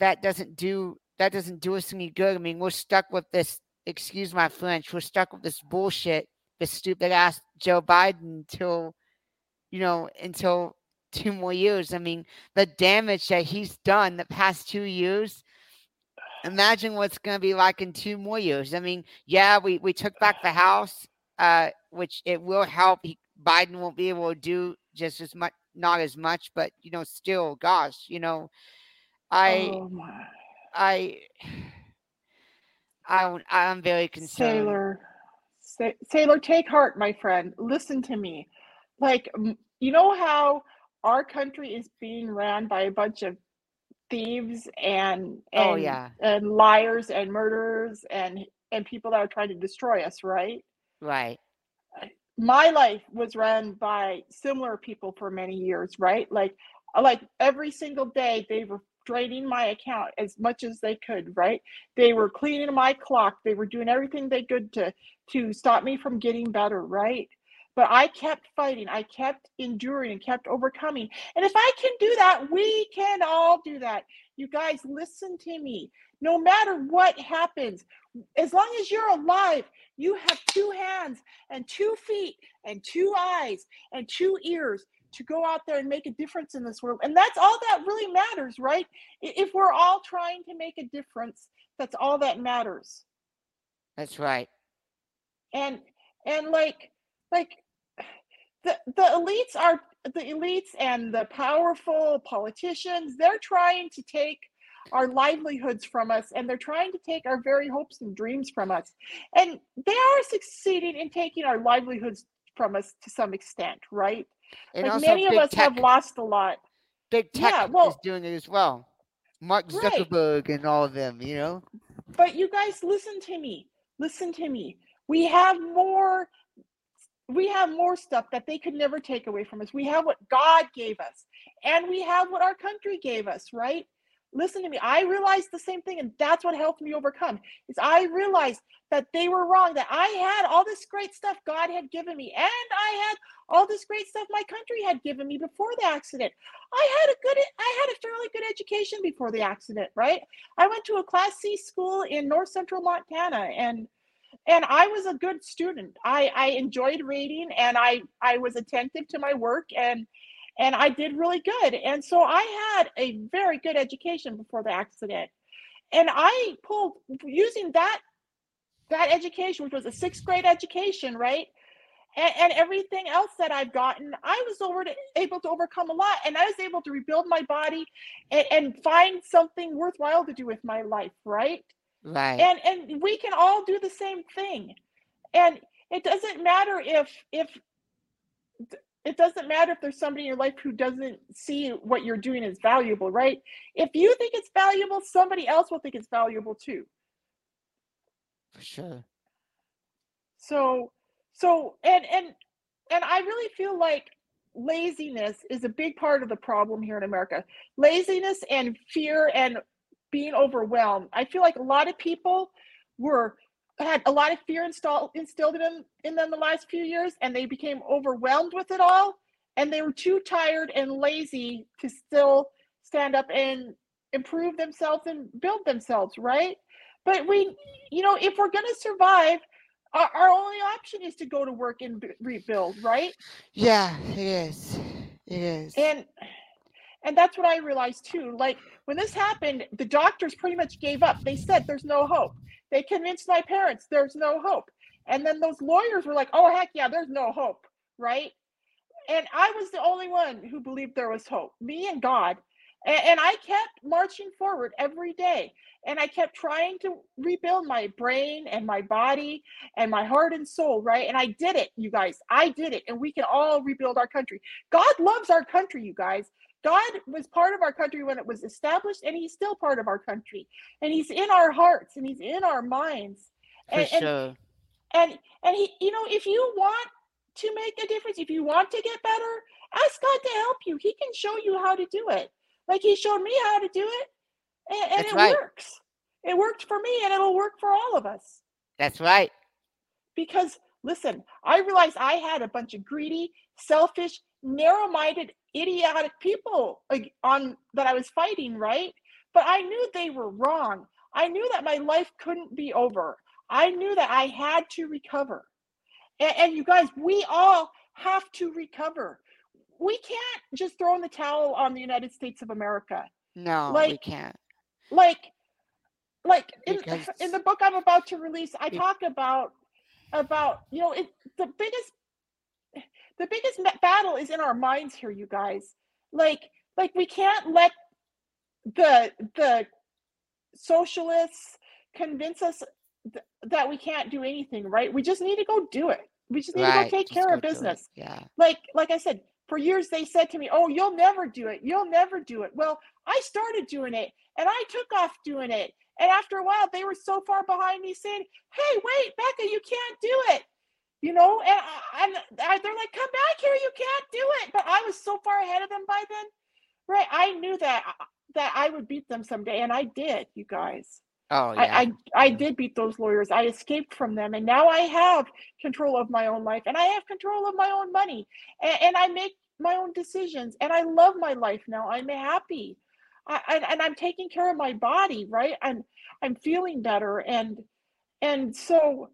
S3: that doesn't do that doesn't do us any good. I mean, we're stuck with this. Excuse my French. We're stuck with this bullshit, this stupid ass Joe Biden until, you know, until *laughs* two more years. I mean, the damage that he's done the past two years. Imagine what's going to be like in two more years. I mean, yeah, we, we took back the House, uh, which it will help. He, Biden won't be able to do just as much, not as much, but you know, still, gosh, you know, I,
S2: oh
S3: I, I, I'm very concerned.
S2: Saylor, Sa- Saylor, take heart, my friend. Listen to me. Like, you know how our country is being ran by a bunch of thieves and oh, and
S3: Oh, yeah.
S2: and liars and murderers and and people that are trying to destroy us, right?
S3: Right.
S2: My life was run by similar people for many years right? Like uh, like every single day they were draining my account as much as they could right? They were cleaning my clock. They were doing everything they could to to stop me from getting better right? But i kept fighting. I kept enduring and kept overcoming. And if i can do that we can all do that. You guys listen to me. No matter what happens as long as you're alive you have two hands and two feet and two eyes and two ears to go out there and make a difference in this world. And that's all that really matters, right? If we're all trying to make a difference, that's all that matters.
S3: That's right.
S2: And and like like the the elites are the elites and the powerful politicians, they're trying to take our livelihoods from us and they're trying to take our very hopes and dreams from us. And they are succeeding in taking our livelihoods from us to some extent, right?
S3: And
S2: like many of us
S3: tech,
S2: have lost a lot.
S3: big tech
S2: yeah, well-
S3: is doing it as well. Mark
S2: Right.
S3: Zuckerberg and all of them, you know.
S2: But you guys listen to me. Listen to me. We have more we have more stuff that they could never take away from us. We have what God gave us and we have what our country gave us, right? Listen to me. I realized the same thing and that's what helped me overcome. Is I realized that they were wrong that I had all this great stuff God had given me and I had all this great stuff my country had given me before the accident. I had a good I had a fairly good education before the accident, right? I went to a class C school in north central Montana and and I was a good student. I, I enjoyed reading and I, I was attentive to my work and and I did really good. And so I had a very good education before the accident. And I pulled using that that education, which was a sixth grade education, right? and, and everything else that I've gotten, I was over to, able to overcome a lot, and I was able to rebuild my body and, and find something worthwhile to do with my life, right?
S3: Right.
S2: And and we can all do the same thing, and it doesn't matter if if it doesn't matter if there's somebody in your life who doesn't see what you're doing as valuable, right? If you think it's valuable, somebody else will think it's valuable too.
S3: For sure.
S2: So so and and and I really feel like laziness is a big part of the problem here in America. Laziness and fear and being overwhelmed. I feel like a lot of people were had a lot of fear installed instilled in them in them the last few years and they became overwhelmed with it all and they were too tired and lazy to still stand up and improve themselves and build themselves right but we you know if we're going to survive our, our only option is to go to work and b- rebuild right
S3: Yeah, it is. It is.
S2: and and that's what i realized too like when this happened the doctors pretty much gave up they said there's no hope they convinced my parents there's no hope. And then those lawyers were like oh heck yeah there's no hope right? And i was the only one who believed there was hope me and god. And, and i kept marching forward every day and i kept trying to rebuild my brain and my body and my heart and soul right? And i did it you guys i did it and we can all rebuild our country. God loves our country you guys God was part of our country when it was established, and He's still part of our country, and He's in our hearts, and He's in our minds.
S3: For
S2: And and
S3: sure.
S2: and, and He, you know, if you want to make a difference, if you want to get better, ask God to help you. He can show you how to do it, like He showed me how to do it, and, and it
S3: right.
S2: works. It worked for me, and it'll work for all of us
S3: That's right.
S2: because listen, I realized I had a bunch of greedy, selfish, narrow-minded, idiotic people on that I was fighting, right? But I knew they were wrong. I knew that my life couldn't be over. I knew that I had to recover. And, and you guys, we all have to recover. We can't just throw in the towel on the United States of America
S3: No, we
S2: Like,
S3: can't.
S2: like like in
S3: Because-
S2: in the book i'm about to release i talk about about you know it the biggest *sighs* the biggest battle is in our minds here you guys. Like like we can't let the the socialists convince us th- that we can't do anything right? We just need to go do it. We just need
S3: Right.
S2: to go take
S3: just
S2: care
S3: go
S2: of business.
S3: Yeah.
S2: like like i said for years they said to me oh you'll never do it. You'll never do it. Well i started doing it and i took off doing it. And after a while they were so far behind me saying hey wait becca you can't do it you know and, I, and I, they're like come back here you can't do it but i was so far ahead of them by then right i knew that uh, that i would beat them someday and i did you guys
S3: Oh yeah.
S2: I, I I did beat those lawyers. I escaped from them, and now I have control of my own life, and I have control of my own money, and, and I make my own decisions, and I love my life now. I'm happy, I, and, and I'm taking care of my body, right? I'm I'm feeling better, and and so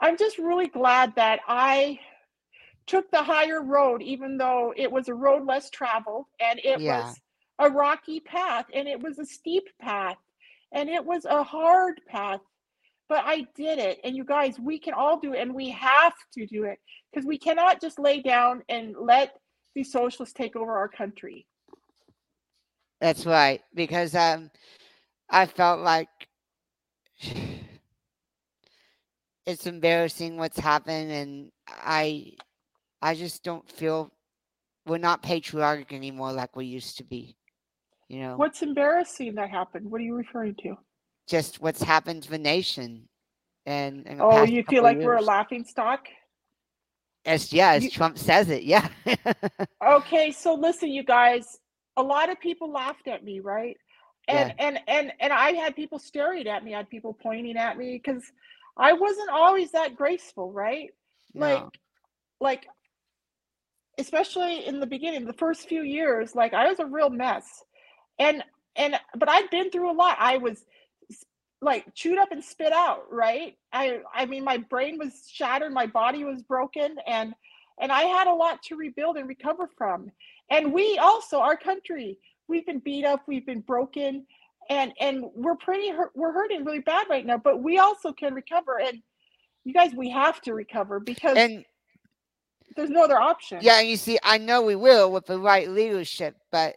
S2: I'm just really glad that I took the higher road, even though it was a road less traveled, and it
S3: Yeah.
S2: was a rocky path, and it was a steep path and it was a hard path but i did it and you guys we can all do it and we have to do it because we cannot just lay down and let the socialists take over our country
S3: That's right. Because um, I felt like it's embarrassing what's happened, and I, I just don't feel we're not patriotic anymore like we used to be. You know,
S2: what's embarrassing that happened what are you referring to
S3: just what's happened to the nation, and the
S2: oh you feel like we're a laughing stock
S3: As yeah, as
S2: you-
S3: Trump says it. Yeah. *laughs*
S2: okay so listen you guys a lot of people laughed at me right and and and and i had people staring at me i had people pointing at me because i wasn't always that graceful right? Like like especially in the beginning the first few years like i was a real mess. And and but i'd been through a lot. I was like chewed up and spit out right? I i mean my brain was shattered my body was broken and and i had a lot to rebuild and recover from. And we also our country we've been beat up we've been broken and and we're pretty hurt, we're hurting really bad right now but we also can recover and you guys we have to recover because
S3: and
S2: there's no other option.
S3: Yeah, and you see, I know we will with the right leadership, but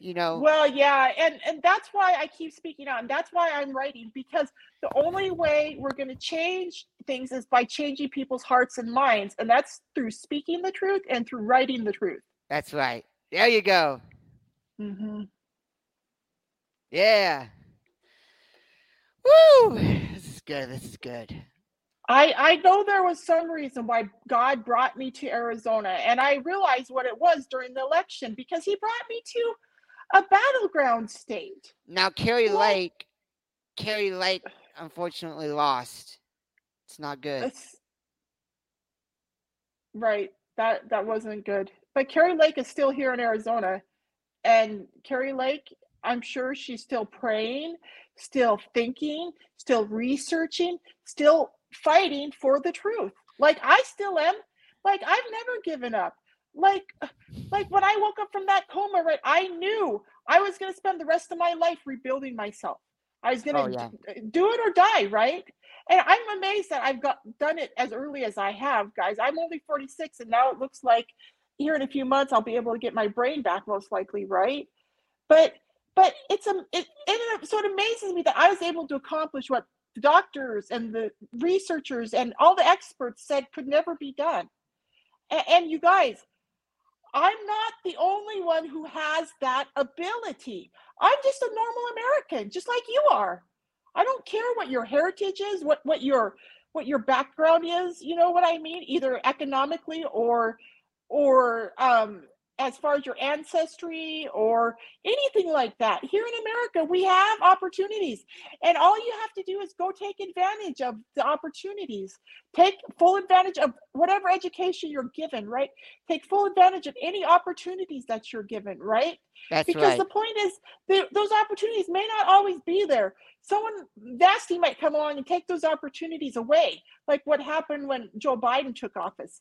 S3: you know.
S2: Well, yeah, and and that's why I keep speaking out, and that's why I'm writing because the only way we're going to change things is by changing people's hearts and minds, and that's through speaking the truth and through writing the truth.
S3: That's right. There you go.
S2: Mm-hmm.
S3: Yeah. Woo! This is good. This is good.
S2: I, I know there was some reason why God brought me to Arizona, and I realized what it was during the election because He brought me to a battleground state.
S3: Now, Kari Lake, Kari Lake, unfortunately lost. It's not good.
S2: It's, right. That that wasn't good. But Kari Lake is still here in Arizona, and Kari Lake, I'm sure she's still praying, still thinking, still researching, still fighting for the truth. Like I still am. Like I've never given up. Like like when I woke up from that coma, right? I knew I was going to spend the rest of my life rebuilding myself. I was going to oh, yeah. do it or die, right? And I'm amazed that I've got done it as early as I have, guys. I'm only 46 and now it looks like here in a few months I'll be able to get my brain back most likely, right? But but it's a it, it so it amazes me that I was able to accomplish what the doctors and the researchers and all the experts said could never be done. And, and you guys, I'm not the only one who has that ability. I'm just a normal American, just like you are. I don't care what your heritage is, what what your what your background is. You know what I mean? Either economically or or um, as far as your ancestry or anything like that. Here in America, we have opportunities, and all you have to do is go take advantage of the opportunities. Take full advantage of whatever education you're given, right? Take full advantage of any opportunities that you're given, right?
S3: That's
S2: because
S3: right.
S2: the point is, those opportunities may not always be there. Someone nasty might come along and take those opportunities away, like what happened when Joe Biden took office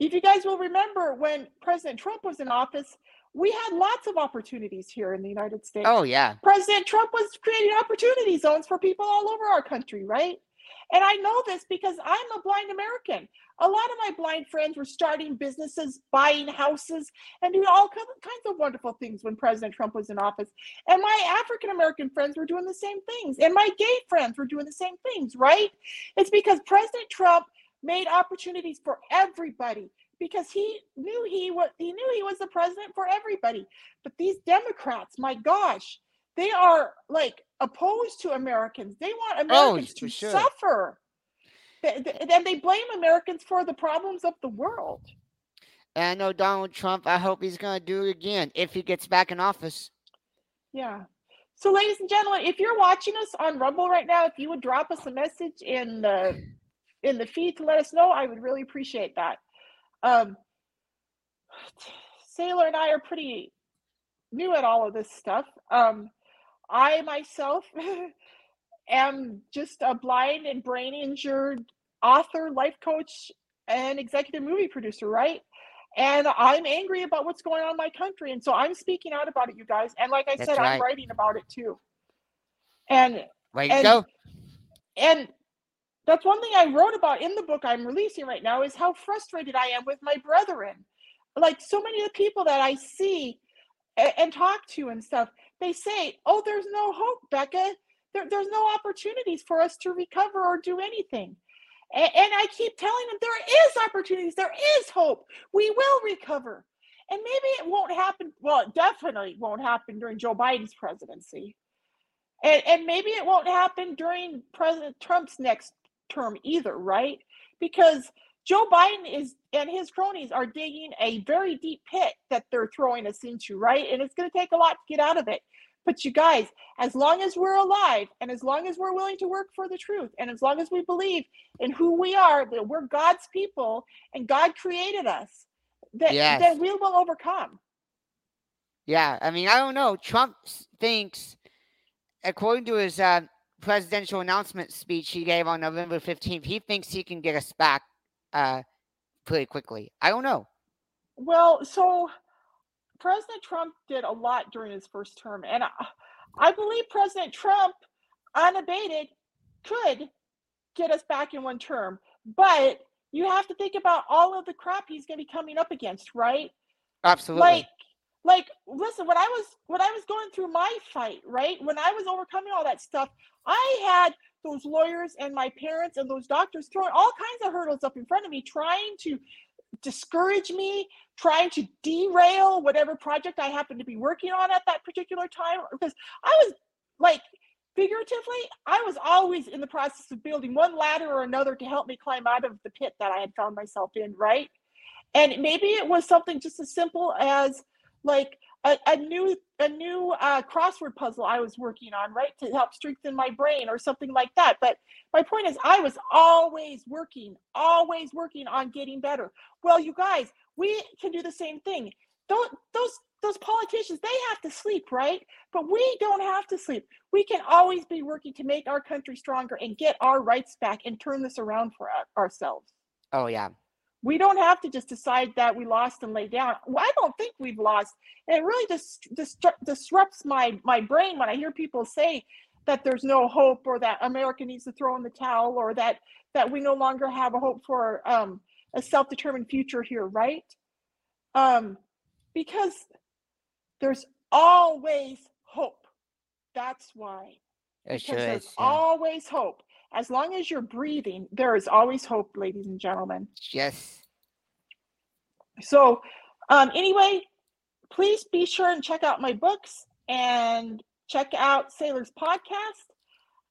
S2: if you guys will remember when President Trump was in office, we had lots of opportunities here in the United States.
S3: Oh, yeah.
S2: President Trump was creating opportunity zones for people all over our country, right? And I know this because I'm a blind American. A lot of my blind friends were starting businesses, buying houses, and doing all kinds of wonderful things when President Trump was in office. And my African American friends were doing the same things, and my gay friends were doing the same things, right? It's because President Trump made opportunities for everybody because he knew he was he knew he was the president for everybody. But these Democrats, my gosh, they are like opposed to Americans. They want oh, Americans oh, to sure. suffer. And they blame Americans for the problems of the world.
S3: And I know Donald Trump, I hope he's going to do it again if he gets back in office.
S2: Yeah. So, ladies and gentlemen, if you're watching us on Rumble right now, if you would drop us a message in the in the feed to let us know, I would really appreciate that. Um, Saylor and I are pretty new at all of this stuff. Um, I myself *laughs* am just a blind and brain injured author, life coach, and executive movie producer, right? And I'm angry about what's going on in my country. And so I'm speaking out about it, you guys. And like I That's said, right. I'm writing about it too. And
S3: Way and, go.
S2: And that's one thing I wrote about in the book I'm releasing right now is how frustrated I am with my brethren. Like so many of the people that I see and, talk to and stuff, they say, "Oh, there's no hope, Becca. There, there's no opportunities for us to recover or do anything." And, and I keep telling them there is opportunities, there is hope. We will recover. And maybe it won't happen. Well, it definitely won't happen during Joe Biden's presidency. And, and maybe it won't happen during President Trump's next term either, right? Because Joe Biden is and his cronies are digging a very deep pit that they're throwing us into, right? And it's going to take a lot to get out of it. But you guys, as long as we're alive and as long as we're willing to work for the truth and as long as we believe in who we are, that we're God's people and God created us, that, yes. then we will overcome.
S3: Yeah, I mean, I don't know. Trump thinks, according to his uh, presidential announcement speech he gave on November 15th, he thinks he can get us back uh, pretty quickly. I don't know.
S2: Well, so President Trump did a lot during his first term, and I, I believe President Trump, unabated, could get us back in one term. But you have to think about all of the crap he's going to be coming up against, right?
S3: Absolutely.
S2: Like, like, listen, when I was when I was going through my fight, right? When I was overcoming all that stuff, I had those lawyers and my parents and those doctors throwing all kinds of hurdles up in front of me, trying to discourage me, trying to derail whatever project I happened to be working on at that particular time. Because I was like, figuratively, I was always in the process of building one ladder or another to help me climb out of the pit that I had found myself in, right? And maybe it was something just as simple as like a, a new a new uh, crossword puzzle I was working on, right, to help strengthen my brain or something like that. But my point is, I was always working, always working on getting better. Well, you guys, we can do the same thing. Those those those politicians, they have to sleep, right? But we don't have to sleep. We can always be working to make our country stronger and get our rights back and turn this around for ourselves.
S3: Oh yeah.
S2: We don't have to just decide that we lost and lay down. Well, I don't think we've lost. And it really just disrupts my my brain when I hear people say that there's no hope or that America needs to throw in the towel or that that we no longer have a hope for um, a self-determined future here, right? Um, because there's always hope. That's why.
S3: It sure
S2: there's
S3: is. Yeah.
S2: always hope. As long as you're breathing, there is always hope, ladies and gentlemen.
S3: Yes.
S2: So, um, anyway, please be sure and check out my books and check out Saylor's podcast.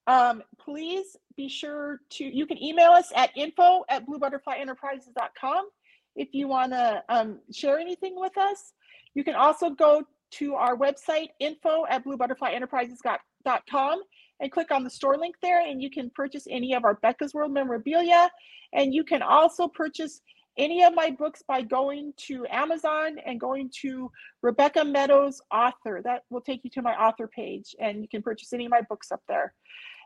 S2: Um, please be sure to, you can email us at info at bluebutterflyenterprises.com if you want to um, share anything with us. You can also go to our website, info at bluebutterflyenterprises.com, and click on the store link there, and you can purchase any of our Becca's World memorabilia. And you can also purchase any of my books by going to Amazon and going to Rebecca Meadows author. That will take you to my author page, and you can purchase any of my books up there.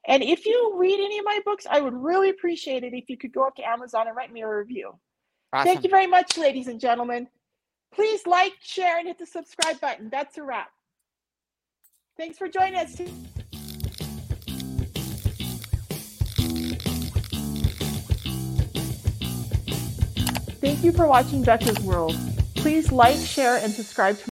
S2: And if you read any of my books, I would really appreciate it if you could go up to Amazon and write me a review.
S3: Awesome.
S2: Thank you very much, ladies and gentlemen. Please like, share, and hit the subscribe button. That's a wrap. Thanks for joining us. Thank you for watching Becca's World. Please like, share, and subscribe to